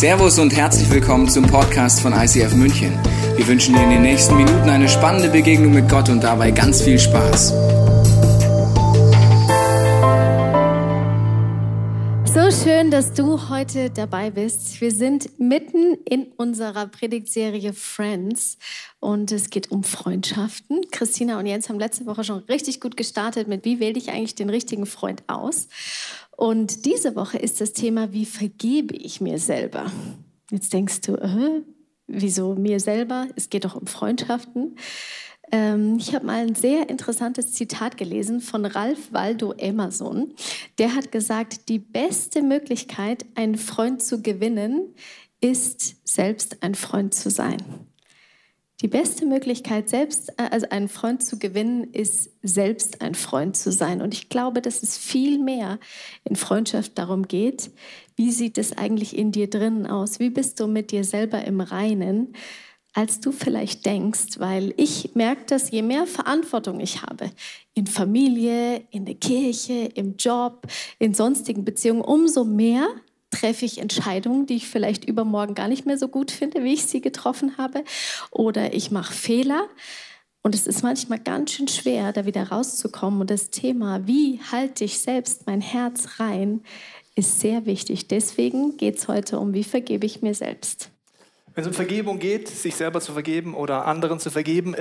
Servus und herzlich willkommen zum Podcast von ICF München. Wir wünschen dir in den nächsten Minuten eine spannende Begegnung mit Gott und dabei ganz viel Spaß. So schön, dass du heute dabei bist. Wir sind mitten in unserer Predigtserie Friends und es geht um Freundschaften. Christina und Jens haben letzte Woche schon richtig gut gestartet mit, wie wähle ich eigentlich den richtigen Freund aus? Und diese Woche ist das Thema, wie vergebe ich mir selber? Jetzt denkst du, äh, wieso mir selber? Es geht doch um Freundschaften. Ähm, ich habe mal ein sehr interessantes Zitat gelesen von Ralph Waldo Emerson. Der hat gesagt, die beste Möglichkeit, einen Freund zu gewinnen, ist selbst ein Freund zu sein. Die beste Möglichkeit, selbst äh, also einen Freund zu gewinnen, ist selbst ein Freund zu sein. Und ich glaube, dass es viel mehr in Freundschaft darum geht, wie sieht es eigentlich in dir drinnen aus? Wie bist du mit dir selber im Reinen? als du vielleicht denkst, weil ich merke, dass je mehr Verantwortung ich habe, in Familie, in der Kirche, im Job, in sonstigen Beziehungen, umso mehr treffe ich Entscheidungen, die ich vielleicht übermorgen gar nicht mehr so gut finde, wie ich sie getroffen habe. Oder ich mache Fehler. Und es ist manchmal ganz schön schwer, da wieder rauszukommen. Und das Thema, wie halte ich selbst mein Herz rein, ist sehr wichtig. Deswegen geht es heute um, wie vergebe ich mir selbst. Wenn es um Vergebung geht, sich selber zu vergeben oder anderen zu vergeben,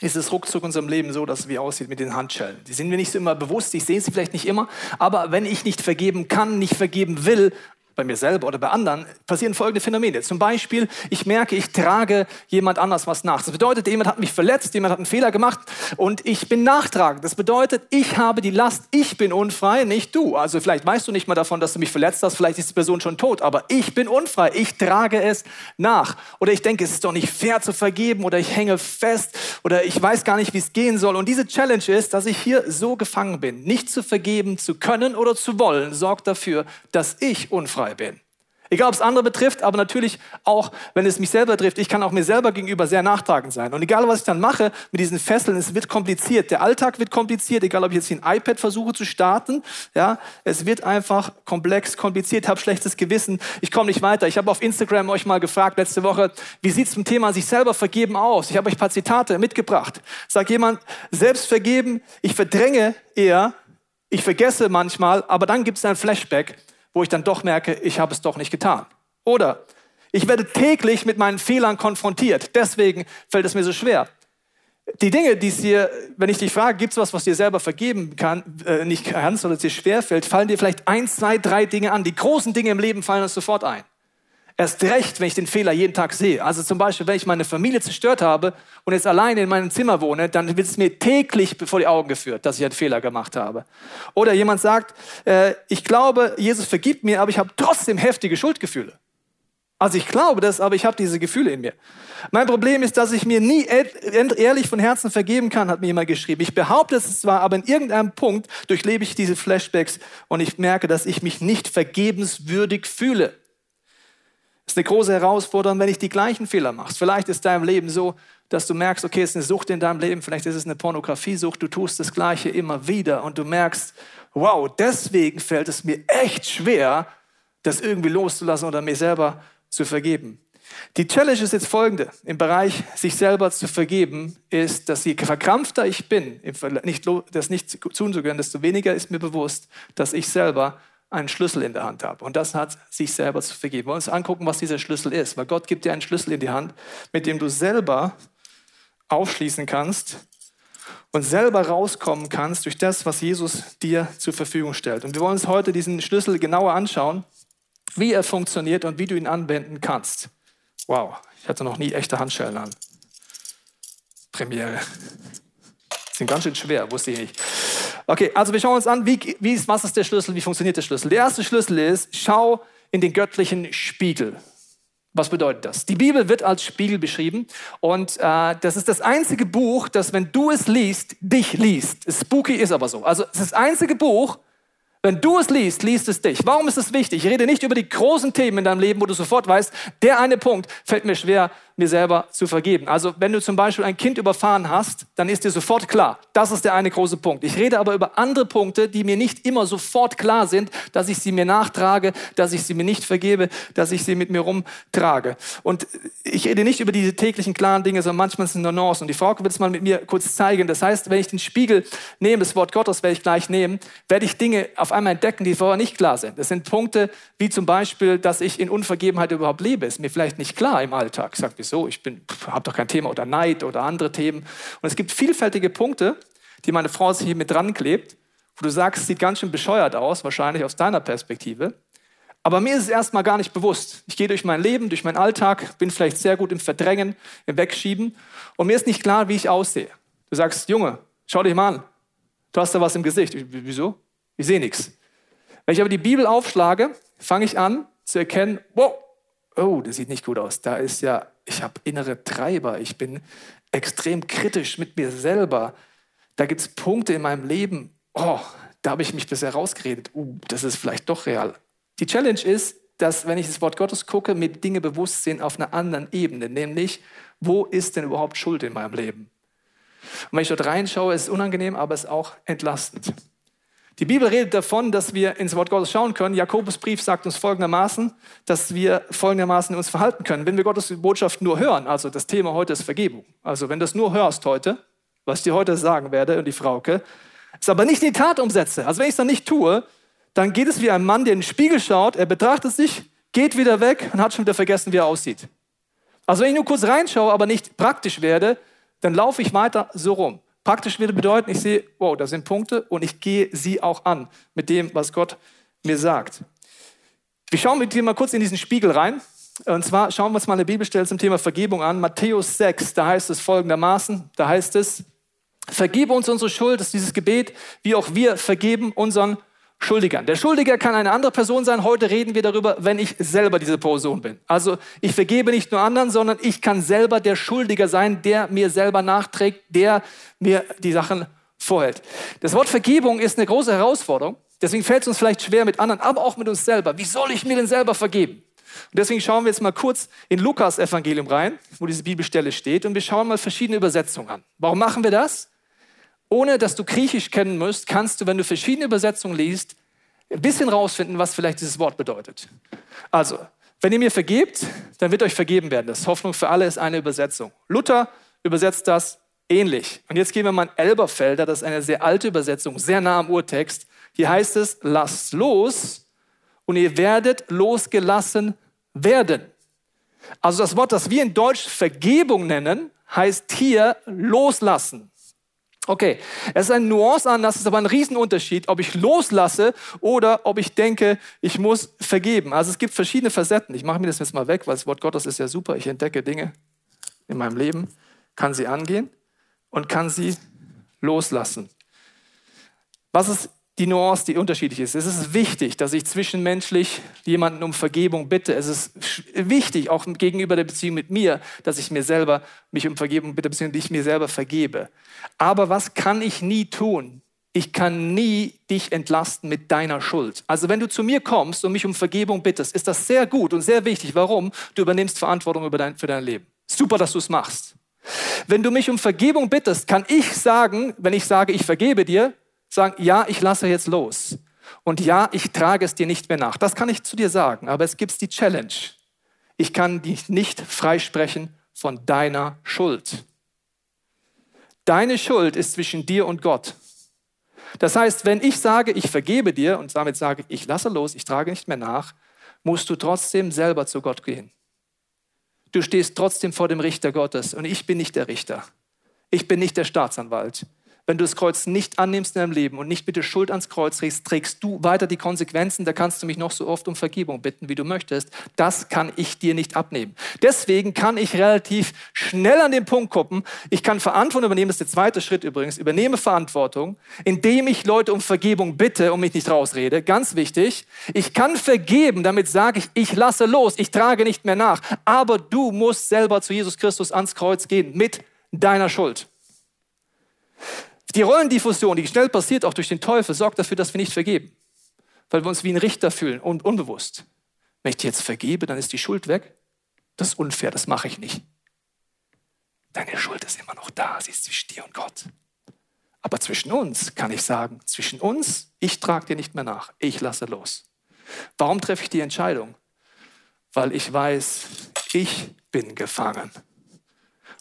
ist es ruckzuck in unserem Leben so, dass es wie aussieht mit den Handschellen. Die sind mir nicht so immer bewusst, ich sehe sie vielleicht nicht immer, aber wenn ich nicht vergeben kann, nicht vergeben will, bei mir selber oder bei anderen, passieren folgende Phänomene. Zum Beispiel, ich merke, ich trage jemand anders was nach. Das bedeutet, jemand hat mich verletzt, jemand hat einen Fehler gemacht und ich bin nachtragend. Das bedeutet, ich habe die Last, ich bin unfrei, nicht du. Also vielleicht weißt du nicht mal davon, dass du mich verletzt hast, vielleicht ist die Person schon tot, aber ich bin unfrei, ich trage es nach. Oder ich denke, es ist doch nicht fair zu vergeben oder ich hänge fest oder ich weiß gar nicht, wie es gehen soll. Und diese Challenge ist, dass ich hier so gefangen bin. Nicht zu vergeben zu können oder zu wollen, sorgt dafür, dass ich unfrei unfrei bin. Egal, ob es andere betrifft, aber natürlich auch, wenn es mich selber trifft. Ich kann auch mir selber gegenüber sehr nachtragend sein. Und egal, was ich dann mache mit diesen Fesseln, es wird kompliziert. Der Alltag wird kompliziert, egal, ob ich jetzt hier ein iPad versuche zu starten. Ja, es wird einfach komplex, kompliziert, habe schlechtes Gewissen. Ich komme nicht weiter. Ich habe auf Instagram euch mal gefragt letzte Woche, wie sieht es zum Thema sich selber vergeben aus? Ich habe euch ein paar Zitate mitgebracht. Sagt jemand, selbst vergeben, ich verdränge eher, ich vergesse manchmal, aber dann gibt es ein Flashback wo ich dann doch merke, ich habe es doch nicht getan. Oder ich werde täglich mit meinen Fehlern konfrontiert. Deswegen fällt es mir so schwer. Die Dinge, die es dir, wenn ich dich frage, gibt es was, was dir selber vergeben kann, äh, nicht kannst oder es dir schwer fällt, fallen dir vielleicht eins, zwei, drei Dinge an. Die großen Dinge im Leben fallen uns sofort ein. Erst recht, wenn ich den Fehler jeden Tag sehe. Also zum Beispiel, wenn ich meine Familie zerstört habe und jetzt alleine in meinem Zimmer wohne, dann wird es mir täglich vor die Augen geführt, dass ich einen Fehler gemacht habe. Oder jemand sagt, äh, ich glaube, Jesus vergibt mir, aber ich habe trotzdem heftige Schuldgefühle. Also ich glaube das, aber ich habe diese Gefühle in mir. Mein Problem ist, dass ich mir nie ehrlich von Herzen vergeben kann, hat mir jemand geschrieben. Ich behaupte es zwar, aber in irgendeinem Punkt durchlebe ich diese Flashbacks und ich merke, dass ich mich nicht vergebenswürdig fühle. Ist eine große Herausforderung, wenn ich die gleichen Fehler mache. Vielleicht ist dein Leben so, dass du merkst, okay, es ist eine Sucht in deinem Leben, vielleicht ist es eine Pornografiesucht, du tust das Gleiche immer wieder und du merkst, wow, deswegen fällt es mir echt schwer, das irgendwie loszulassen oder mir selber zu vergeben. Die Challenge ist jetzt folgende. Im Bereich sich selber zu vergeben, ist, dass je verkrampfter ich bin, nicht, das nicht zuzugehören, desto weniger ist mir bewusst, dass ich selber einen Schlüssel in der Hand habe. Und das hat sich selber zu vergeben. Wir wollen uns angucken, was dieser Schlüssel ist. Weil Gott gibt dir einen Schlüssel in die Hand, mit dem du selber aufschließen kannst und selber rauskommen kannst durch das, was Jesus dir zur Verfügung stellt. Und wir wollen uns heute diesen Schlüssel genauer anschauen, wie er funktioniert und wie du ihn anwenden kannst. Wow, ich hatte noch nie echte Handschellen an. Premiere. Sind ganz schön schwer, wusste ich nicht. Okay, also wir schauen uns an, wie, wie ist, was ist der Schlüssel, wie funktioniert der Schlüssel. Der erste Schlüssel ist, schau in den göttlichen Spiegel. Was bedeutet das? Die Bibel wird als Spiegel beschrieben und äh, das ist das einzige Buch, das, wenn du es liest, dich liest. Spooky ist aber so. Also es ist das einzige Buch, wenn du es liest, liest es dich. Warum ist es wichtig? Ich rede nicht über die großen Themen in deinem Leben, wo du sofort weißt, der eine Punkt fällt mir schwer, mir selber zu vergeben. Also wenn du zum Beispiel ein Kind überfahren hast, dann ist dir sofort klar, das ist der eine große Punkt. Ich rede aber über andere Punkte, die mir nicht immer sofort klar sind, dass ich sie mir nachtrage, dass ich sie mir nicht vergebe, dass ich sie mit mir rumtrage. Und ich rede nicht über diese täglichen klaren Dinge, sondern manchmal sind es Nuancen. Und die Frau wird es mal mit mir kurz zeigen. Das heißt, wenn ich den Spiegel nehme, das Wort Gottes werde ich gleich nehmen, werde ich Dinge auf einmal entdecken, die vorher nicht klar sind. Das sind Punkte wie zum Beispiel, dass ich in Unvergebenheit überhaupt lebe. Ist mir vielleicht nicht klar im Alltag. Ich sage, wieso? Ich habe doch kein Thema oder Neid oder andere Themen. Und es gibt vielfältige Punkte, die meine Frau sich hier mit dran klebt, wo du sagst, sieht ganz schön bescheuert aus, wahrscheinlich aus deiner Perspektive. Aber mir ist es erstmal gar nicht bewusst. Ich gehe durch mein Leben, durch meinen Alltag, bin vielleicht sehr gut im Verdrängen, im Wegschieben und mir ist nicht klar, wie ich aussehe. Du sagst, Junge, schau dich mal an. Du hast da was im Gesicht. Ich, wieso? Ich sehe nichts. Wenn ich aber die Bibel aufschlage, fange ich an zu erkennen, wow, oh, das sieht nicht gut aus. Da ist ja, ich habe innere Treiber. Ich bin extrem kritisch mit mir selber. Da gibt es Punkte in meinem Leben, oh, da habe ich mich bisher rausgeredet. Uh, das ist vielleicht doch real. Die Challenge ist, dass, wenn ich das Wort Gottes gucke, mir Dinge bewusst sind auf einer anderen Ebene, nämlich, wo ist denn überhaupt Schuld in meinem Leben? Und wenn ich dort reinschaue, ist es unangenehm, aber es ist auch entlastend. Die Bibel redet davon, dass wir ins Wort Gottes schauen können. Jakobusbrief sagt uns folgendermaßen, dass wir folgendermaßen uns verhalten können. Wenn wir Gottes Botschaft nur hören, also das Thema heute ist Vergebung. Also wenn du das nur hörst heute, was ich dir heute sagen werde und die Frauke, es aber nicht in die Tat umsetze, also wenn ich es dann nicht tue, dann geht es wie ein Mann, der in den Spiegel schaut, er betrachtet sich, geht wieder weg und hat schon wieder vergessen, wie er aussieht. Also wenn ich nur kurz reinschaue, aber nicht praktisch werde, dann laufe ich weiter so rum. Praktisch würde bedeuten, ich sehe, wow, da sind Punkte und ich gehe sie auch an mit dem, was Gott mir sagt. Wir schauen mit dir mal kurz in diesen Spiegel rein. Und zwar schauen wir uns mal eine Bibelstelle zum Thema Vergebung an. Matthäus 6, da heißt es folgendermaßen, da heißt es, vergebe uns unsere Schuld, das ist dieses Gebet, wie auch wir vergeben unseren Schuldigern. Der Schuldiger kann eine andere Person sein. Heute reden wir darüber, wenn ich selber diese Person bin. Also ich vergebe nicht nur anderen, sondern ich kann selber der Schuldiger sein, der mir selber nachträgt, der mir die Sachen vorhält. Das Wort Vergebung ist eine große Herausforderung. Deswegen fällt es uns vielleicht schwer mit anderen, aber auch mit uns selber. Wie soll ich mir denn selber vergeben? Und deswegen schauen wir jetzt mal kurz in Lukas Evangelium rein, wo diese Bibelstelle steht, und wir schauen mal verschiedene Übersetzungen an. Warum machen wir das? Ohne dass du Griechisch kennen musst, kannst du, wenn du verschiedene Übersetzungen liest, ein bisschen rausfinden, was vielleicht dieses Wort bedeutet. Also, wenn ihr mir vergebt, dann wird euch vergeben werden. Das Hoffnung für alle ist eine Übersetzung. Luther übersetzt das ähnlich. Und jetzt gehen wir mal in Elberfelder, das ist eine sehr alte Übersetzung, sehr nah am Urtext. Hier heißt es, lasst los und ihr werdet losgelassen werden. Also das Wort, das wir in Deutsch Vergebung nennen, heißt hier loslassen. Okay, es ist ein Nuance an, das ist aber ein Riesenunterschied, ob ich loslasse oder ob ich denke, ich muss vergeben. Also es gibt verschiedene Facetten. Ich mache mir das jetzt mal weg, weil das Wort Gottes ist ja super. Ich entdecke Dinge in meinem Leben, kann sie angehen und kann sie loslassen. Was ist die Nuance, die unterschiedlich ist. Es ist wichtig, dass ich zwischenmenschlich jemanden um Vergebung bitte. Es ist wichtig, auch gegenüber der Beziehung mit mir, dass ich mir selber mich um Vergebung bitte, beziehungsweise ich mir selber vergebe. Aber was kann ich nie tun? Ich kann nie dich entlasten mit deiner Schuld. Also wenn du zu mir kommst und mich um Vergebung bittest, ist das sehr gut und sehr wichtig. Warum? Du übernimmst Verantwortung über dein, für dein Leben. Super, dass du es machst. Wenn du mich um Vergebung bittest, kann ich sagen, wenn ich sage, ich vergebe dir, sagen, ja, ich lasse jetzt los. Und ja, ich trage es dir nicht mehr nach. Das kann ich zu dir sagen, aber es gibt die Challenge. Ich kann dich nicht freisprechen von deiner Schuld. Deine Schuld ist zwischen dir und Gott. Das heißt, wenn ich sage, ich vergebe dir und damit sage, ich lasse los, ich trage nicht mehr nach, musst du trotzdem selber zu Gott gehen. Du stehst trotzdem vor dem Richter Gottes und ich bin nicht der Richter. Ich bin nicht der Staatsanwalt. Wenn du das Kreuz nicht annimmst in deinem Leben und nicht bitte Schuld ans Kreuz trägst, trägst du weiter die Konsequenzen. Da kannst du mich noch so oft um Vergebung bitten, wie du möchtest. Das kann ich dir nicht abnehmen. Deswegen kann ich relativ schnell an den Punkt kommen. Ich kann Verantwortung übernehmen. Das ist der zweite Schritt übrigens. Übernehme Verantwortung, indem ich Leute um Vergebung bitte und mich nicht rausrede. Ganz wichtig. Ich kann vergeben. Damit sage ich, ich lasse los. Ich trage nicht mehr nach. Aber du musst selber zu Jesus Christus ans Kreuz gehen mit deiner Schuld. Die Rollendiffusion, die schnell passiert, auch durch den Teufel, sorgt dafür, dass wir nicht vergeben. Weil wir uns wie ein Richter fühlen und unbewusst. Wenn ich dir jetzt vergebe, dann ist die Schuld weg. Das ist unfair, das mache ich nicht. deine Schuld ist immer noch da, sie ist zwischen dir und Gott. Aber zwischen uns kann ich sagen, zwischen uns, ich trage dir nicht mehr nach, ich lasse los. Warum treffe ich die Entscheidung? Weil ich weiß, ich bin gefangen.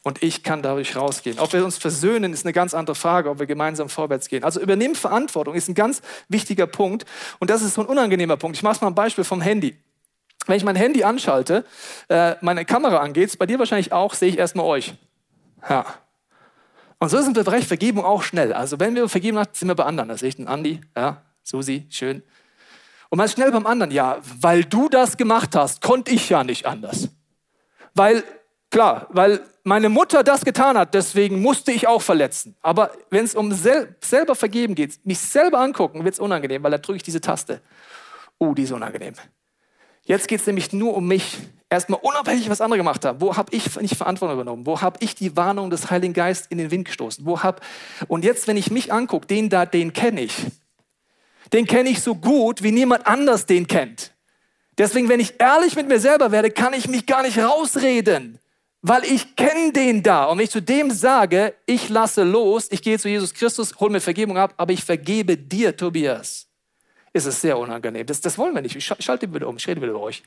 Und ich kann dadurch rausgehen. Ob wir uns versöhnen, ist eine ganz andere Frage, ob wir gemeinsam vorwärts gehen. Also übernehmen Verantwortung ist ein ganz wichtiger Punkt. Und das ist so ein unangenehmer Punkt. Ich mache mal ein Beispiel vom Handy. Wenn ich mein Handy anschalte, äh, meine Kamera angeht, bei dir wahrscheinlich auch, sehe ich erstmal euch. Ja. Und so ist im Bereich Vergebung auch schnell. Also wenn wir vergeben haben, sind wir bei anderen. Da sehe ich den Andi, ja, Susi, schön. Und man ist schnell beim anderen. Ja, weil du das gemacht hast, konnte ich ja nicht anders. Weil, klar, weil meine Mutter das getan hat, deswegen musste ich auch verletzen. Aber wenn es um sel selber vergeben geht, mich selber angucken, wird es unangenehm, weil da drücke ich diese Taste. Oh, die ist unangenehm. Jetzt geht es nämlich nur um mich. Erstmal unabhängig, was andere gemacht haben. Wo habe ich nicht Verantwortung übernommen? Wo habe ich die Warnung des Heiligen Geistes in den Wind gestoßen? Wo hab und jetzt, wenn ich mich angucke, den da, den kenne ich. Den kenne ich so gut, wie niemand anders den kennt. Deswegen, wenn ich ehrlich mit mir selber werde, kann ich mich gar nicht rausreden, weil ich kenne den da. Und wenn ich zu dem sage, ich lasse los, ich gehe zu Jesus Christus, hol mir Vergebung ab, aber ich vergebe dir, Tobias ist es sehr unangenehm. Das, das wollen wir nicht. Ich schalte wieder um, ich rede wieder über euch.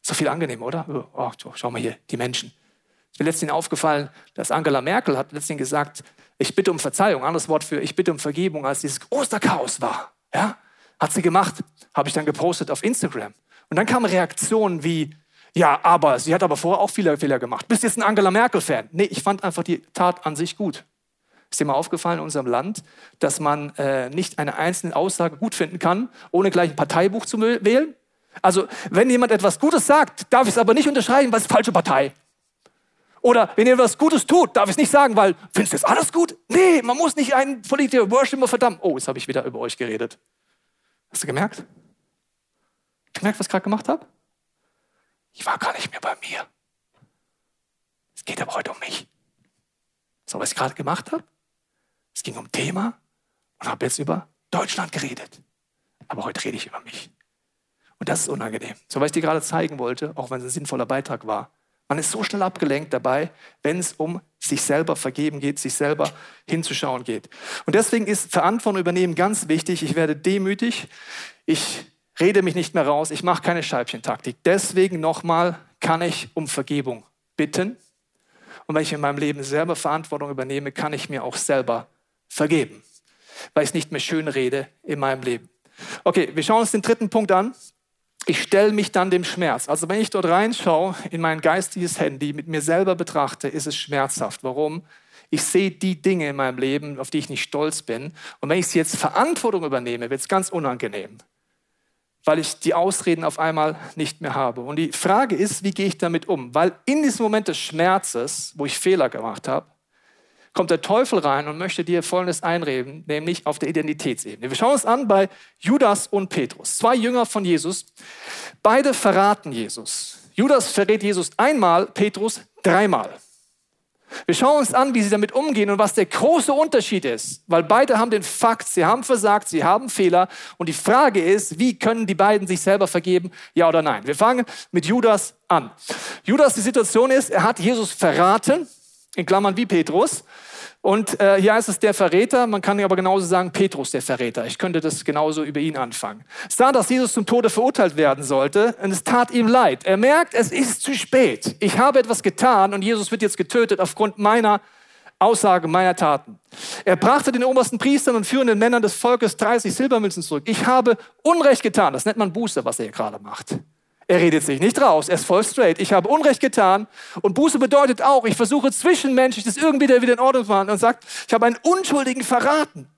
So viel angenehm, oder? Oh, schau mal hier, die Menschen. Es ist mir letztens aufgefallen, dass Angela Merkel hat letztens gesagt, ich bitte um Verzeihung, anderes Wort für ich bitte um Vergebung, als dieses Osterchaos war. Ja? Hat sie gemacht, habe ich dann gepostet auf Instagram. Und dann kamen Reaktionen wie, ja, aber sie hat aber vorher auch viele Fehler gemacht. Bist jetzt ein Angela Merkel-Fan? Nee, ich fand einfach die Tat an sich gut. Ist dir mal aufgefallen in unserem Land, dass man äh, nicht eine einzelne Aussage gut finden kann, ohne gleich ein Parteibuch zu wählen? Also, wenn jemand etwas Gutes sagt, darf ich es aber nicht unterschreiben, weil es falsche Partei. Oder wenn ihr was Gutes tut, darf ich es nicht sagen, weil, findest du jetzt alles gut? Nee, man muss nicht einen Politiker worshipen verdammt. Oh, jetzt habe ich wieder über euch geredet. Hast du gemerkt? Gemerkt, was ich gerade gemacht habe? Ich war gar nicht mehr bei mir. Es geht aber heute um mich. So, was ich gerade gemacht habe? Es ging um Thema und habe jetzt über Deutschland geredet. Aber heute rede ich über mich. Und das ist unangenehm. So, was ich dir gerade zeigen wollte, auch wenn es ein sinnvoller Beitrag war. Man ist so schnell abgelenkt dabei, wenn es um sich selber vergeben geht, sich selber hinzuschauen geht. Und deswegen ist Verantwortung übernehmen ganz wichtig. Ich werde demütig. Ich rede mich nicht mehr raus. Ich mache keine Scheibchentaktik. Deswegen nochmal kann ich um Vergebung bitten. Und wenn ich in meinem Leben selber Verantwortung übernehme, kann ich mir auch selber vergeben, weil ich es nicht mehr schön rede in meinem Leben. Okay, wir schauen uns den dritten Punkt an. Ich stelle mich dann dem Schmerz. Also wenn ich dort reinschaue in mein geistiges Handy, mit mir selber betrachte, ist es schmerzhaft. Warum? Ich sehe die Dinge in meinem Leben, auf die ich nicht stolz bin. Und wenn ich jetzt Verantwortung übernehme, wird es ganz unangenehm, weil ich die Ausreden auf einmal nicht mehr habe. Und die Frage ist, wie gehe ich damit um? Weil in diesem Moment des Schmerzes, wo ich Fehler gemacht habe, kommt der Teufel rein und möchte dir Folgendes einreden, nämlich auf der Identitätsebene. Wir schauen uns an bei Judas und Petrus, zwei Jünger von Jesus. Beide verraten Jesus. Judas verrät Jesus einmal, Petrus dreimal. Wir schauen uns an, wie sie damit umgehen und was der große Unterschied ist, weil beide haben den Fakt, sie haben versagt, sie haben Fehler und die Frage ist, wie können die beiden sich selber vergeben, ja oder nein? Wir fangen mit Judas an. Judas, die Situation ist, er hat Jesus verraten, in Klammern wie Petrus, und äh, hier heißt es der Verräter, man kann aber genauso sagen Petrus der Verräter. Ich könnte das genauso über ihn anfangen. Es sah, dass Jesus zum Tode verurteilt werden sollte und es tat ihm leid. Er merkt, es ist zu spät. Ich habe etwas getan und Jesus wird jetzt getötet aufgrund meiner Aussage, meiner Taten. Er brachte den obersten Priestern und führenden Männern des Volkes 30 Silbermünzen zurück. Ich habe Unrecht getan. Das nennt man Buße, was er hier gerade macht. Er redet sich nicht raus, er ist voll straight. Ich habe Unrecht getan und Buße bedeutet auch, ich versuche zwischenmenschlich das irgendwie wieder in Ordnung zu machen und sagt, ich habe einen Unschuldigen verraten.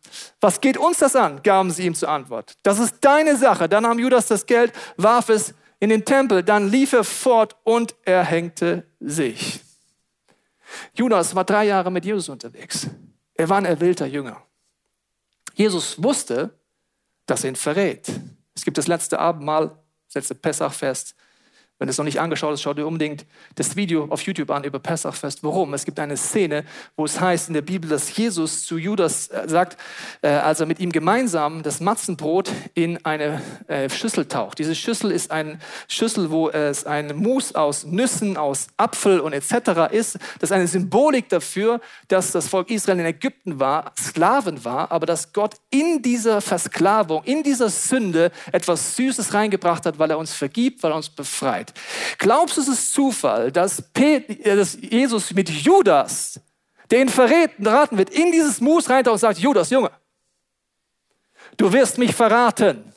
Was geht uns das an? gaben sie ihm zur Antwort. Das ist deine Sache. Dann nahm Judas das Geld, warf es in den Tempel, dann lief er fort und er hängte sich. Judas war drei Jahre mit Jesus unterwegs. Er war ein erwählter Jünger. Jesus wusste, dass er ihn verrät. Es gibt das letzte Abendmahl das letzte Pessachfest, Wenn du es noch nicht angeschaut hast, schau dir unbedingt das Video auf YouTube an über Pessachfest. Warum? Es gibt eine Szene, wo es heißt in der Bibel, dass Jesus zu Judas äh, sagt, äh, als er mit ihm gemeinsam das Matzenbrot in eine äh, Schüssel taucht. Diese Schüssel ist eine Schüssel, wo es ein Mus aus Nüssen, aus Apfel und etc. ist. Das ist eine Symbolik dafür, dass das Volk Israel in Ägypten war, Sklaven war, aber dass Gott in dieser Versklavung, in dieser Sünde etwas Süßes reingebracht hat, weil er uns vergibt, weil er uns befreit. Glaubst du, es ist Zufall, dass, äh, Jesus mit Judas, den verraten wird, in dieses Mus reintaucht und sagt, Judas, Junge, du wirst mich verraten.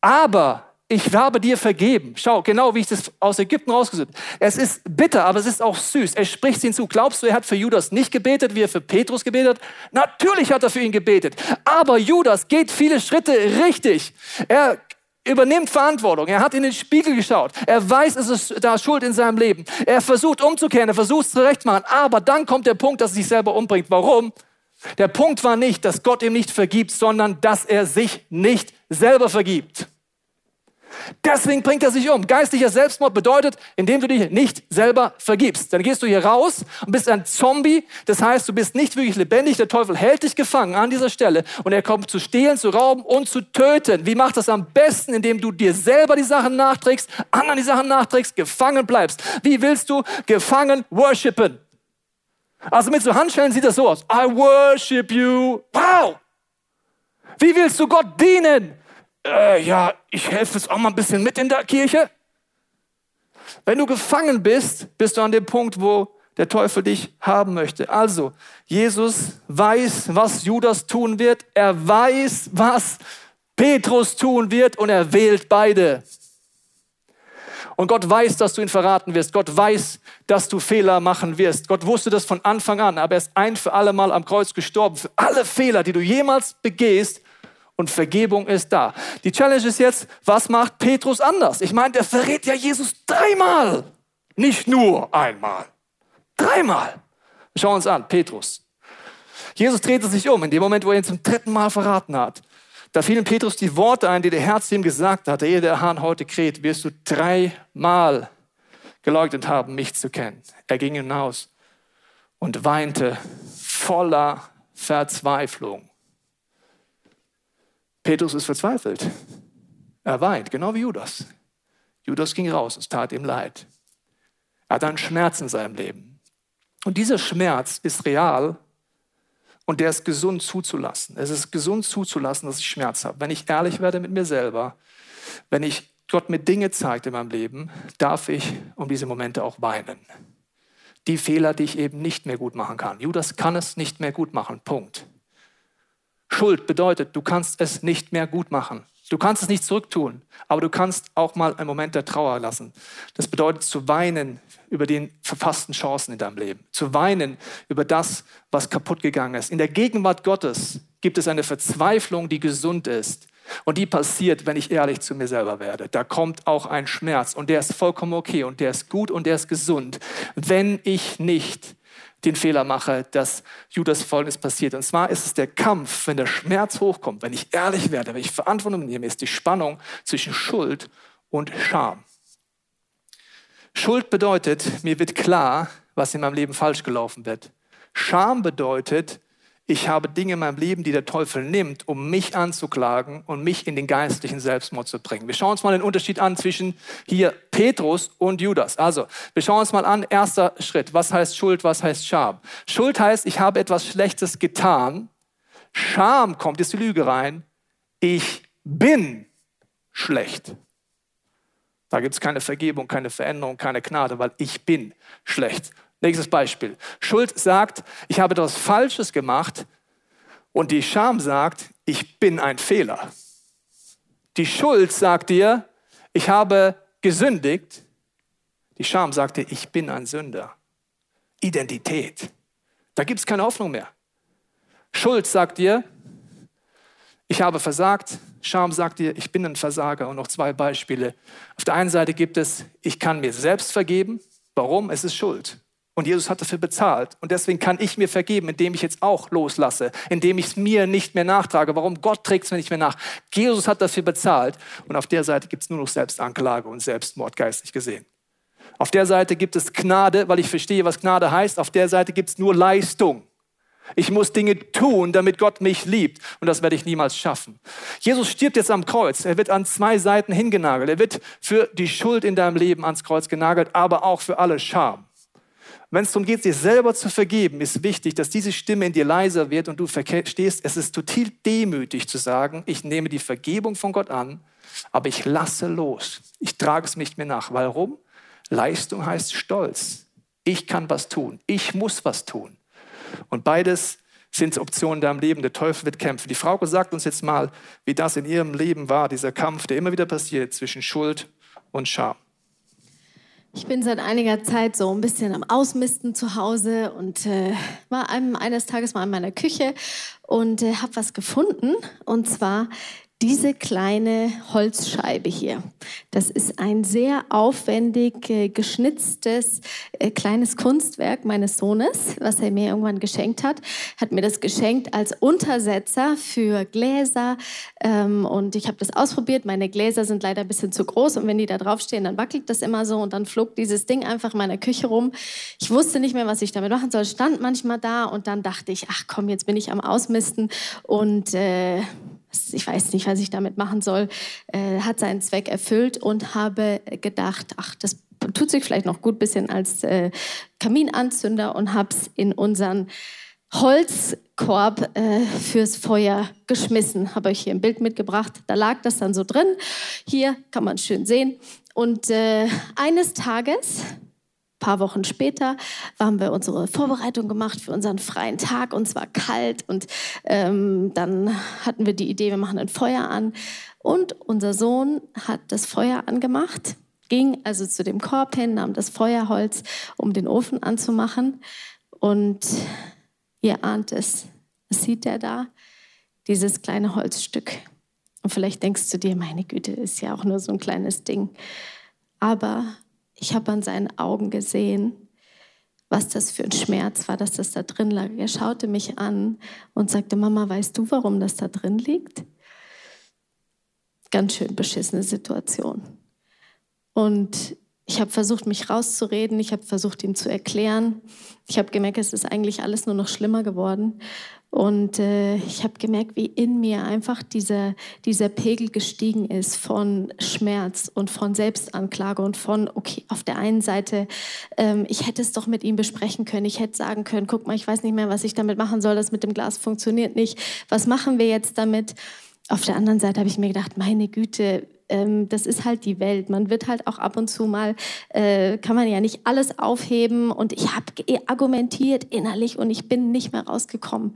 Aber ich habe dir vergeben. Schau, genau wie ich das aus Ägypten rausgesucht Es ist bitter, aber es ist auch süß. Er spricht ihn zu. Glaubst du, er hat für Judas nicht gebetet, wie er für Petrus gebetet hat? Natürlich hat er für ihn gebetet. Aber Judas geht viele Schritte richtig. Er übernimmt Verantwortung. Er hat in den Spiegel geschaut. Er weiß, es ist da Schuld in seinem Leben. Er versucht umzukehren, er versucht es zurechtzumachen. Aber dann kommt der Punkt, dass er sich selber umbringt. Warum? Der Punkt war nicht, dass Gott ihm nicht vergibt, sondern dass er sich nicht selber vergibt. Deswegen bringt er sich um. Geistlicher Selbstmord bedeutet, indem du dich nicht selber vergibst. Dann gehst du hier raus und bist ein Zombie. Das heißt, du bist nicht wirklich lebendig. Der Teufel hält dich gefangen an dieser Stelle und er kommt zu stehlen, zu rauben und zu töten. Wie macht das am besten? Indem du dir selber die Sachen nachträgst, anderen die Sachen nachträgst, gefangen bleibst. Wie willst du gefangen worshipen? Also mit so Handschellen sieht das so aus. I worship you. Wow! Wie willst du Gott dienen? Äh, ja, ich helfe jetzt auch mal ein bisschen mit in der Kirche. Wenn du gefangen bist, bist du an dem Punkt, wo der Teufel dich haben möchte. Also, Jesus weiß, was Judas tun wird. Er weiß, was Petrus tun wird und er wählt beide. Und Gott weiß, dass du ihn verraten wirst. Gott weiß, dass du Fehler machen wirst. Gott wusste das von Anfang an, aber er ist ein für alle Mal am Kreuz gestorben. Für alle Fehler, die du jemals begehst, und Vergebung ist da. Die Challenge ist jetzt, was macht Petrus anders? Ich meine, der verrät ja Jesus dreimal, nicht nur einmal. Dreimal. Schauen wir uns an, Petrus. Jesus drehte sich um, in dem Moment, wo er ihn zum dritten Mal verraten hat. Da fielen Petrus die Worte ein, die der Herr zu ihm gesagt hatte, ehe der Hahn heute kräht, wirst du dreimal geleugnet haben, mich zu kennen. Er ging hinaus und weinte voller Verzweiflung. Petrus ist verzweifelt. Er weint, genau wie Judas. Judas ging raus, es tat ihm leid. Er hat einen Schmerz in seinem Leben. Und dieser Schmerz ist real und der ist gesund zuzulassen. Es ist gesund zuzulassen, dass ich Schmerz habe. Wenn ich ehrlich werde mit mir selber, wenn ich Gott mir Dinge zeigt in meinem Leben, darf ich um diese Momente auch weinen. Die Fehler, die ich eben nicht mehr gut machen kann. Judas kann es nicht mehr gut machen. Punkt. Schuld bedeutet, du kannst es nicht mehr gut machen. Du kannst es nicht zurücktun, aber du kannst auch mal einen Moment der Trauer lassen. Das bedeutet zu weinen über die verpassten Chancen in deinem Leben, zu weinen über das, was kaputt gegangen ist. In der Gegenwart Gottes gibt es eine Verzweiflung, die gesund ist. Und die passiert, wenn ich ehrlich zu mir selber werde. Da kommt auch ein Schmerz und der ist vollkommen okay und der ist gut und der ist gesund, wenn ich nicht den Fehler mache, dass Judas Folgendes passiert. Und zwar ist es der Kampf, wenn der Schmerz hochkommt, wenn ich ehrlich werde, wenn ich Verantwortung nehme, ist die Spannung zwischen Schuld und Scham. Schuld bedeutet, mir wird klar, was in meinem Leben falsch gelaufen wird. Scham bedeutet, ich habe Dinge in meinem Leben, die der Teufel nimmt, um mich anzuklagen und mich in den geistlichen Selbstmord zu bringen. Wir schauen uns mal den Unterschied an zwischen hier Petrus und Judas. Also, wir schauen uns mal an, erster Schritt. Was heißt Schuld, was heißt Scham? Schuld heißt, ich habe etwas Schlechtes getan. Scham kommt, ist die Lüge rein. Ich bin schlecht. Da gibt es keine Vergebung, keine Veränderung, keine Gnade, weil ich bin schlecht. Nächstes Beispiel. Schuld sagt, ich habe etwas Falsches gemacht und die Scham sagt, ich bin ein Fehler. Die Schuld sagt dir, ich habe gesündigt. Die Scham sagt dir, ich bin ein Sünder. Identität. Da gibt es keine Hoffnung mehr. Schuld sagt dir, ich habe versagt. Scham sagt dir, ich bin ein Versager. Und noch zwei Beispiele. Auf der einen Seite gibt es, ich kann mir selbst vergeben. Warum? Es ist Schuld. Und Jesus hat dafür bezahlt. Und deswegen kann ich mir vergeben, indem ich jetzt auch loslasse, indem ich es mir nicht mehr nachtrage. Warum? Gott trägt es mir nicht mehr nach. Jesus hat dafür bezahlt. Und auf der Seite gibt es nur noch Selbstanklage und Selbstmord, geistlich gesehen. Auf der Seite gibt es Gnade, weil ich verstehe, was Gnade heißt. Auf der Seite gibt es nur Leistung. Ich muss Dinge tun, damit Gott mich liebt. Und das werde ich niemals schaffen. Jesus stirbt jetzt am Kreuz. Er wird an zwei Seiten hingenagelt. Er wird für die Schuld in deinem Leben ans Kreuz genagelt, aber auch für alle Scham. Wenn es darum geht, dir selber zu vergeben, ist wichtig, dass diese Stimme in dir leiser wird und du verstehst, es ist total demütig zu sagen, ich nehme die Vergebung von Gott an, aber ich lasse los. Ich trage es nicht mehr nach. Warum? Leistung heißt Stolz. Ich kann was tun. Ich muss was tun. Und beides sind Optionen in deinem Leben. Der Teufel wird kämpfen. Die Frau sagt uns jetzt mal, wie das in ihrem Leben war, dieser Kampf, der immer wieder passiert zwischen Schuld und Scham. Ich bin seit einiger Zeit so ein bisschen am Ausmisten zu Hause und äh, war einem, eines Tages mal in meiner Küche und äh, habe was gefunden. Und zwar diese kleine Holzscheibe hier. Das ist ein sehr aufwendig äh, geschnitztes äh, kleines Kunstwerk meines Sohnes, was er mir irgendwann geschenkt hat. Hat mir das geschenkt als Untersetzer für Gläser. Ähm, und ich habe das ausprobiert. Meine Gläser sind leider ein bisschen zu groß und wenn die da draufstehen, dann wackelt das immer so und dann flog dieses Ding einfach in meiner Küche rum. Ich wusste nicht mehr, was ich damit machen soll. Stand manchmal da und dann dachte ich, ach komm, jetzt bin ich am Ausmisten und äh, ich weiß nicht, was ich damit machen soll, äh, hat seinen Zweck erfüllt und habe gedacht, ach, das tut sich vielleicht noch gut bisschen als äh, Kaminanzünder und habe es in unseren Holzkorb äh, fürs Feuer geschmissen. Habe euch hier ein Bild mitgebracht. Da lag das dann so drin. Hier kann man schön sehen. Und äh, eines Tages paar Wochen später haben wir unsere Vorbereitung gemacht für unseren freien Tag und es war kalt und ähm, dann hatten wir die Idee, wir machen ein Feuer an und unser Sohn hat das Feuer angemacht, ging also zu dem Korb hin, nahm das Feuerholz, um den Ofen anzumachen und ihr ahnt es, was sieht er da? Dieses kleine Holzstück. Und vielleicht denkst du dir, meine Güte, ist ja auch nur so ein kleines Ding. Aber ich habe an seinen Augen gesehen, was das für ein Schmerz war, dass das da drin lag. Er schaute mich an und sagte, Mama, weißt du, warum das da drin liegt? Ganz schön beschissene Situation. Und ich habe versucht, mich rauszureden, ich habe versucht, ihm zu erklären. Ich habe gemerkt, es ist eigentlich alles nur noch schlimmer geworden. Und äh, ich habe gemerkt, wie in mir einfach dieser, dieser Pegel gestiegen ist von Schmerz und von Selbstanklage und von, okay, auf der einen Seite, ähm, ich hätte es doch mit ihm besprechen können. Ich hätte sagen können, guck mal, ich weiß nicht mehr, was ich damit machen soll. Das mit dem Glas funktioniert nicht. Was machen wir jetzt damit? Auf der anderen Seite habe ich mir gedacht, meine Güte, ähm, das ist halt die Welt. Man wird halt auch ab und zu mal, äh, kann man ja nicht alles aufheben. Und ich habe argumentiert innerlich und ich bin nicht mehr rausgekommen.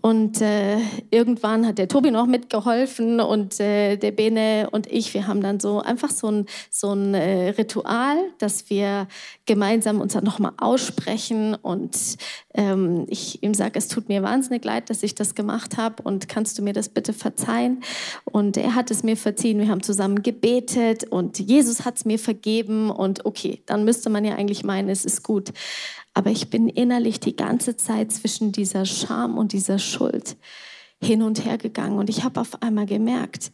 Und äh, irgendwann hat der Tobi noch mitgeholfen und äh, der Bene und ich, wir haben dann so einfach so ein, so ein äh, Ritual, dass wir gemeinsam uns dann nochmal aussprechen und ähm, ich ihm sage, es tut mir wahnsinnig leid, dass ich das gemacht habe und kannst du mir das bitte verzeihen? Und er hat es mir verziehen, wir haben zusammen gebetet und Jesus hat es mir vergeben und okay, dann müsste man ja eigentlich meinen, es ist gut. Aber ich bin innerlich die ganze Zeit zwischen dieser Scham und dieser Schuld hin und her gegangen. Und ich habe auf einmal gemerkt,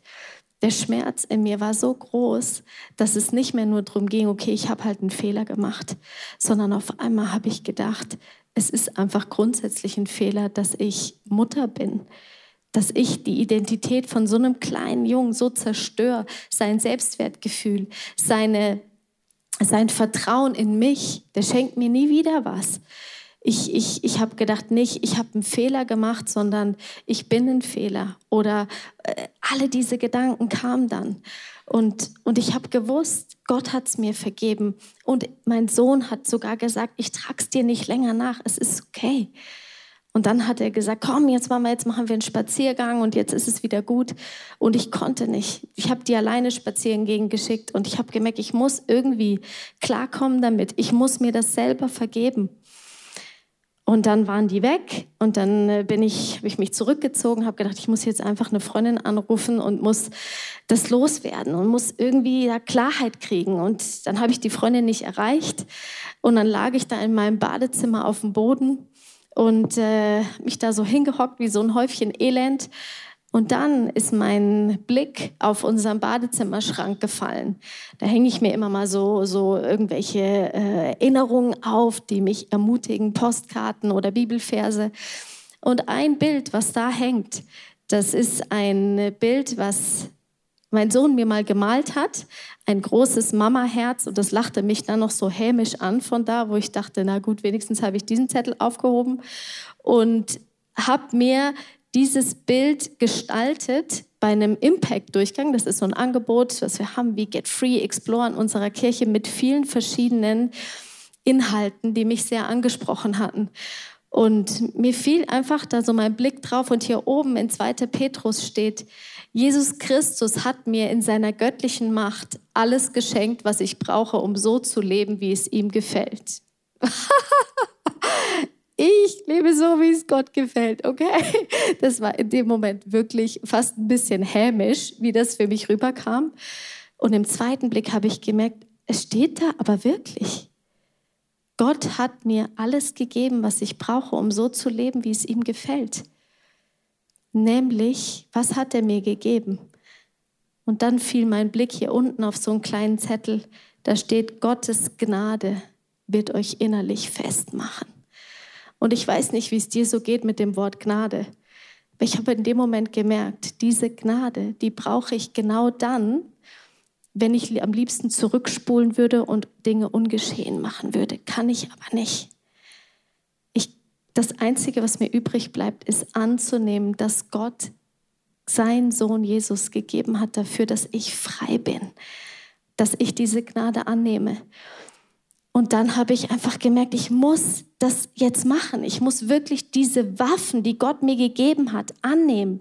der Schmerz in mir war so groß, dass es nicht mehr nur darum ging, okay, ich habe halt einen Fehler gemacht, sondern auf einmal habe ich gedacht, es ist einfach grundsätzlich ein Fehler, dass ich Mutter bin, dass ich die Identität von so einem kleinen Jungen so zerstöre, sein Selbstwertgefühl, seine sein Vertrauen in mich, der schenkt mir nie wieder was. Ich, ich, ich habe gedacht, nicht, ich habe einen Fehler gemacht, sondern ich bin ein Fehler. Oder äh, alle diese Gedanken kamen dann. Und, und ich habe gewusst, Gott hat es mir vergeben. Und mein Sohn hat sogar gesagt, ich trage es dir nicht länger nach, es ist okay. Und dann hat er gesagt, komm, jetzt Mama, jetzt machen wir einen Spaziergang und jetzt ist es wieder gut. Und ich konnte nicht. Ich habe die alleine spazieren gegen geschickt und ich habe gemerkt, ich muss irgendwie klarkommen damit. Ich muss mir das selber vergeben. Und dann waren die weg und dann äh, bin ich, habe ich mich zurückgezogen, habe gedacht, ich muss jetzt einfach eine Freundin anrufen und muss das loswerden und muss irgendwie da Klarheit kriegen. Und dann habe ich die Freundin nicht erreicht und dann lag ich da in meinem Badezimmer auf dem Boden und äh, mich da so hingehockt wie so ein Häufchen Elend und dann ist mein Blick auf unseren Badezimmerschrank gefallen. Da hänge ich mir immer mal so, so irgendwelche äh, Erinnerungen auf, die mich ermutigen, Postkarten oder Bibelverse. Und ein Bild, was da hängt, das ist ein Bild, was mein Sohn mir mal gemalt hat. Ein großes Mama-Herz und das lachte mich dann noch so hämisch an von da, wo ich dachte, na gut, wenigstens habe ich diesen Zettel aufgehoben und habe mir dieses Bild gestaltet bei einem Impact-Durchgang. Das ist so ein Angebot, was wir haben wie Get Free, Explore in unserer Kirche mit vielen verschiedenen Inhalten, die mich sehr angesprochen hatten. Und mir fiel einfach da so mein Blick drauf und hier oben in 2. Petrus steht, Jesus Christus hat mir in seiner göttlichen Macht alles geschenkt, was ich brauche, um so zu leben, wie es ihm gefällt. ich lebe so, wie es Gott gefällt, okay? Das war in dem Moment wirklich fast ein bisschen hämisch, wie das für mich rüberkam. Und im zweiten Blick habe ich gemerkt, es steht da aber wirklich. Gott hat mir alles gegeben, was ich brauche, um so zu leben, wie es ihm gefällt. Nämlich, was hat er mir gegeben? Und dann fiel mein Blick hier unten auf so einen kleinen Zettel. Da steht, Gottes Gnade wird euch innerlich festmachen. Und ich weiß nicht, wie es dir so geht mit dem Wort Gnade. Aber ich habe in dem Moment gemerkt, diese Gnade, die brauche ich genau dann, wenn ich am liebsten zurückspulen würde und Dinge ungeschehen machen würde. Kann ich aber nicht. Das Einzige, was mir übrig bleibt, ist anzunehmen, dass Gott seinen Sohn Jesus gegeben hat dafür, dass ich frei bin, dass ich diese Gnade annehme. Und dann habe ich einfach gemerkt, ich muss das jetzt machen. Ich muss wirklich diese Waffen, die Gott mir gegeben hat, annehmen.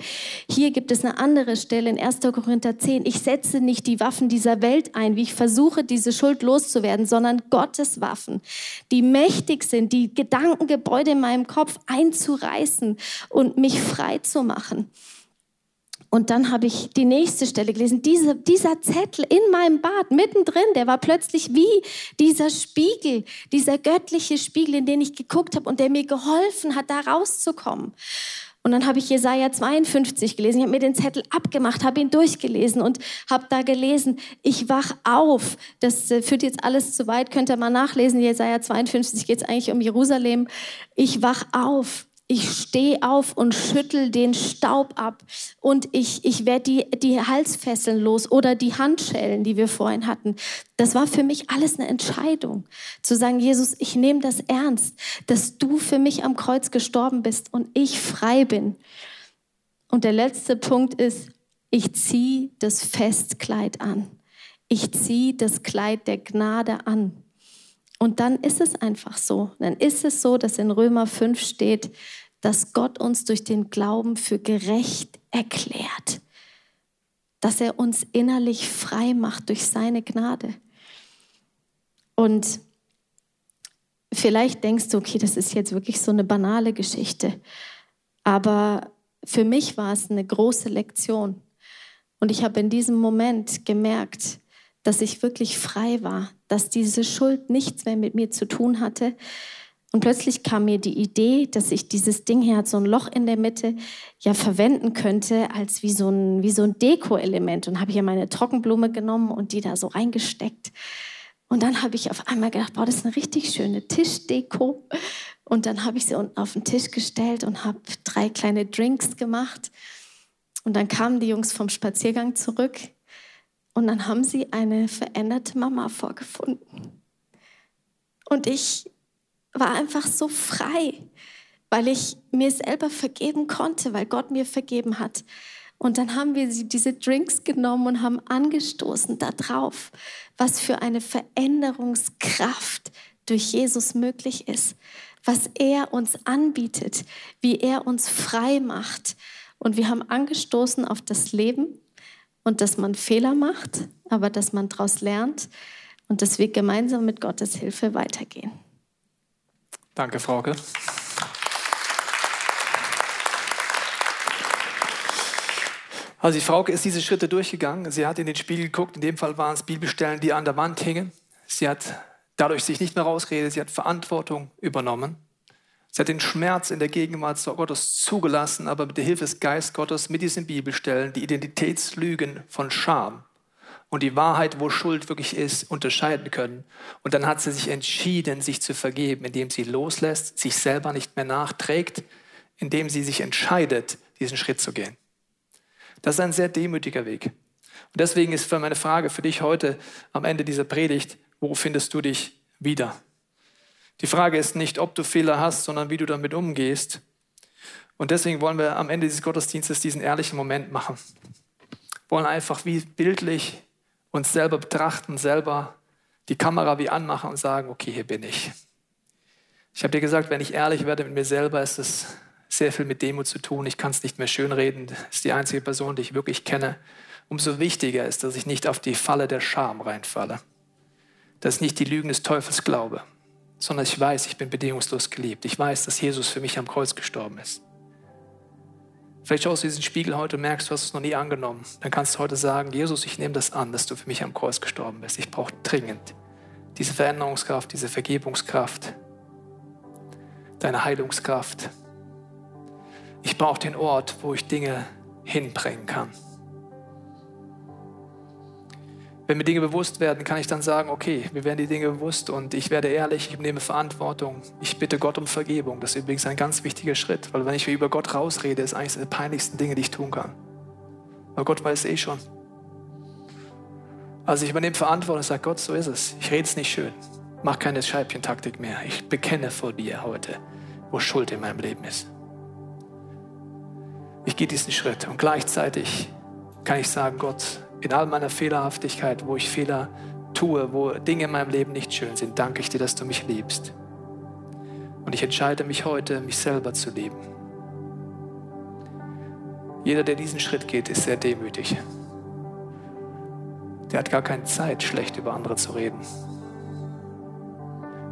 Hier gibt es eine andere Stelle in 1. Korinther 10. Ich setze nicht die Waffen dieser Welt ein, wie ich versuche, diese Schuld loszuwerden, sondern Gottes Waffen, die mächtig sind, die Gedankengebäude in meinem Kopf einzureißen und mich frei zu machen. Und dann habe ich die nächste Stelle gelesen. Diese, dieser Zettel in meinem Bad, mittendrin, der war plötzlich wie dieser Spiegel, dieser göttliche Spiegel, in den ich geguckt habe und der mir geholfen hat, da rauszukommen. Und dann habe ich Jesaja 52 gelesen. Ich habe mir den Zettel abgemacht, habe ihn durchgelesen und habe da gelesen, ich wach auf. Das äh, führt jetzt alles zu weit, könnt ihr mal nachlesen. Jesaja 52 geht es eigentlich um Jerusalem. Ich wach auf ich stehe auf und schüttel den Staub ab und ich, ich werde die, die Halsfesseln los oder die Handschellen, die wir vorhin hatten. Das war für mich alles eine Entscheidung. Zu sagen, Jesus, ich nehme das ernst, dass du für mich am Kreuz gestorben bist und ich frei bin. Und der letzte Punkt ist, ich ziehe das Festkleid an. Ich ziehe das Kleid der Gnade an. Und dann ist es einfach so. Dann ist es so, dass in Römer 5 steht, dass Gott uns durch den Glauben für gerecht erklärt. Dass er uns innerlich frei macht durch seine Gnade. Und vielleicht denkst du, okay, das ist jetzt wirklich so eine banale Geschichte. Aber für mich war es eine große Lektion. Und ich habe in diesem Moment gemerkt, dass ich wirklich frei war, dass diese Schuld nichts mehr mit mir zu tun hatte. Und plötzlich kam mir die Idee, dass ich dieses Ding hier hat so ein Loch in der Mitte ja verwenden könnte als wie so ein, wie so ein Deko-Element. Und habe hier meine Trockenblume genommen und die da so reingesteckt. Und dann habe ich auf einmal gedacht, boah, das ist eine richtig schöne Tischdeko. Und dann habe ich sie unten auf den Tisch gestellt und habe drei kleine Drinks gemacht. Und dann kamen die Jungs vom Spaziergang zurück und dann haben sie eine veränderte Mama vorgefunden. Und ich war einfach so frei, weil ich mir selber vergeben konnte, weil Gott mir vergeben hat. Und dann haben wir diese Drinks genommen und haben angestoßen darauf, was für eine Veränderungskraft durch Jesus möglich ist, was er uns anbietet, wie er uns frei macht. Und wir haben angestoßen auf das Leben und dass man Fehler macht, aber dass man daraus lernt und dass wir gemeinsam mit Gottes Hilfe weitergehen. Danke, Frauke. Also die Frauke ist diese Schritte durchgegangen. Sie hat in den Spiegel geguckt. In dem Fall waren es Bibelstellen, die an der Wand hingen. Sie hat dadurch sich nicht mehr rausgeredet. Sie hat Verantwortung übernommen. Sie hat den Schmerz in der Gegenwart Gottes zugelassen, aber mit der Hilfe des Geist Gottes mit diesen Bibelstellen die Identitätslügen von Scham und die Wahrheit, wo Schuld wirklich ist, unterscheiden können. Und dann hat sie sich entschieden, sich zu vergeben, indem sie loslässt, sich selber nicht mehr nachträgt, indem sie sich entscheidet, diesen Schritt zu gehen. Das ist ein sehr demütiger Weg. Und deswegen ist meine Frage für dich heute am Ende dieser Predigt, wo findest du dich wieder? Die Frage ist nicht, ob du Fehler hast, sondern wie du damit umgehst. Und deswegen wollen wir am Ende dieses Gottesdienstes diesen ehrlichen Moment machen. Wollen einfach wie bildlich uns selber betrachten, selber die Kamera wie anmachen und sagen, okay, hier bin ich. Ich habe dir gesagt, wenn ich ehrlich werde mit mir selber, ist es sehr viel mit Demut zu tun. Ich kann es nicht mehr schönreden. Das ist die einzige Person, die ich wirklich kenne. Umso wichtiger ist, dass ich nicht auf die Falle der Scham reinfalle. Dass ich nicht die Lügen des Teufels glaube, sondern ich weiß, ich bin bedingungslos geliebt. Ich weiß, dass Jesus für mich am Kreuz gestorben ist. Vielleicht schaust du diesen Spiegel heute und merkst, du hast es noch nie angenommen. Dann kannst du heute sagen, Jesus, ich nehme das an, dass du für mich am Kreuz gestorben bist. Ich brauche dringend diese Veränderungskraft, diese Vergebungskraft, deine Heilungskraft. Ich brauche den Ort, wo ich Dinge hinbringen kann. Wenn mir Dinge bewusst werden, kann ich dann sagen, okay, mir werden die Dinge bewusst und ich werde ehrlich, ich nehme Verantwortung. Ich bitte Gott um Vergebung. Das ist übrigens ein ganz wichtiger Schritt, weil wenn ich über Gott rausrede, ist eines der peinlichsten Dinge, die ich tun kann. Weil Gott weiß eh schon. Also ich übernehme Verantwortung und sage, Gott, so ist es. Ich rede es nicht schön. Mach keine Scheibchentaktik mehr. Ich bekenne vor dir heute, wo Schuld in meinem Leben ist. Ich gehe diesen Schritt und gleichzeitig kann ich sagen, Gott, in all meiner Fehlerhaftigkeit, wo ich Fehler tue, wo Dinge in meinem Leben nicht schön sind, danke ich dir, dass du mich liebst. Und ich entscheide mich heute, mich selber zu lieben. Jeder, der diesen Schritt geht, ist sehr demütig. Der hat gar keine Zeit, schlecht über andere zu reden.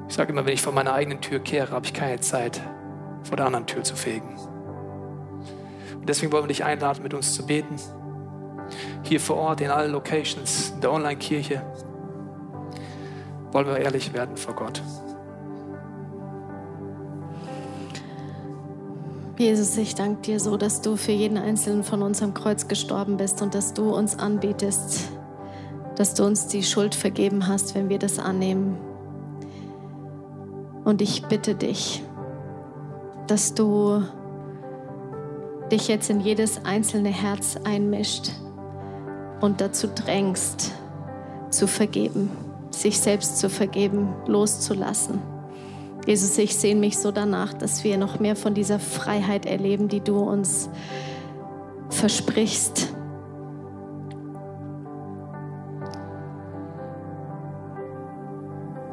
Ich sage immer, wenn ich vor meiner eigenen Tür kehre, habe ich keine Zeit, vor der anderen Tür zu fegen. Und deswegen wollen wir dich einladen, mit uns zu beten hier vor Ort, in allen Locations, in der Online-Kirche, wollen wir ehrlich werden vor Gott. Jesus, ich danke dir so, dass du für jeden einzelnen von uns am Kreuz gestorben bist und dass du uns anbietest, dass du uns die Schuld vergeben hast, wenn wir das annehmen. Und ich bitte dich, dass du dich jetzt in jedes einzelne Herz einmischt und dazu drängst, zu vergeben, sich selbst zu vergeben, loszulassen. Jesus, ich sehne mich so danach, dass wir noch mehr von dieser Freiheit erleben, die du uns versprichst.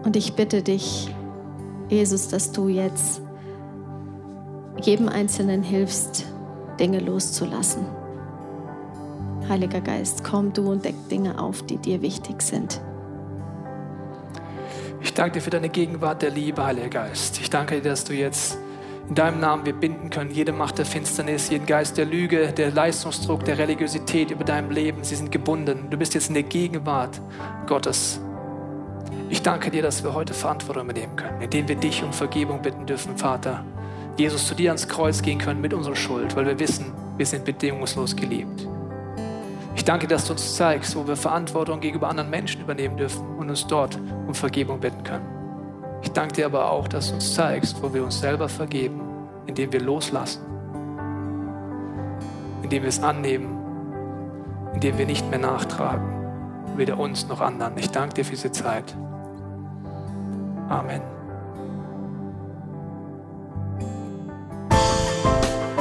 Und ich bitte dich, Jesus, dass du jetzt jedem Einzelnen hilfst, Dinge loszulassen. Heiliger Geist, komm du und deck Dinge auf, die dir wichtig sind. Ich danke dir für deine Gegenwart der Liebe, Heiliger Geist. Ich danke dir, dass du jetzt in deinem Namen wir binden können, jede Macht der Finsternis, jeden Geist der Lüge, der Leistungsdruck, der Religiosität über deinem Leben. Sie sind gebunden. Du bist jetzt in der Gegenwart Gottes. Ich danke dir, dass wir heute Verantwortung übernehmen können, indem wir dich um Vergebung bitten dürfen, Vater. Jesus, zu dir ans Kreuz gehen können mit unserer Schuld, weil wir wissen, wir sind bedingungslos geliebt. Ich danke, dass du uns zeigst, wo wir Verantwortung gegenüber anderen Menschen übernehmen dürfen und uns dort um Vergebung bitten können. Ich danke dir aber auch, dass du uns zeigst, wo wir uns selber vergeben, indem wir loslassen, indem wir es annehmen, indem wir nicht mehr nachtragen, weder uns noch anderen. Ich danke dir für diese Zeit. Amen.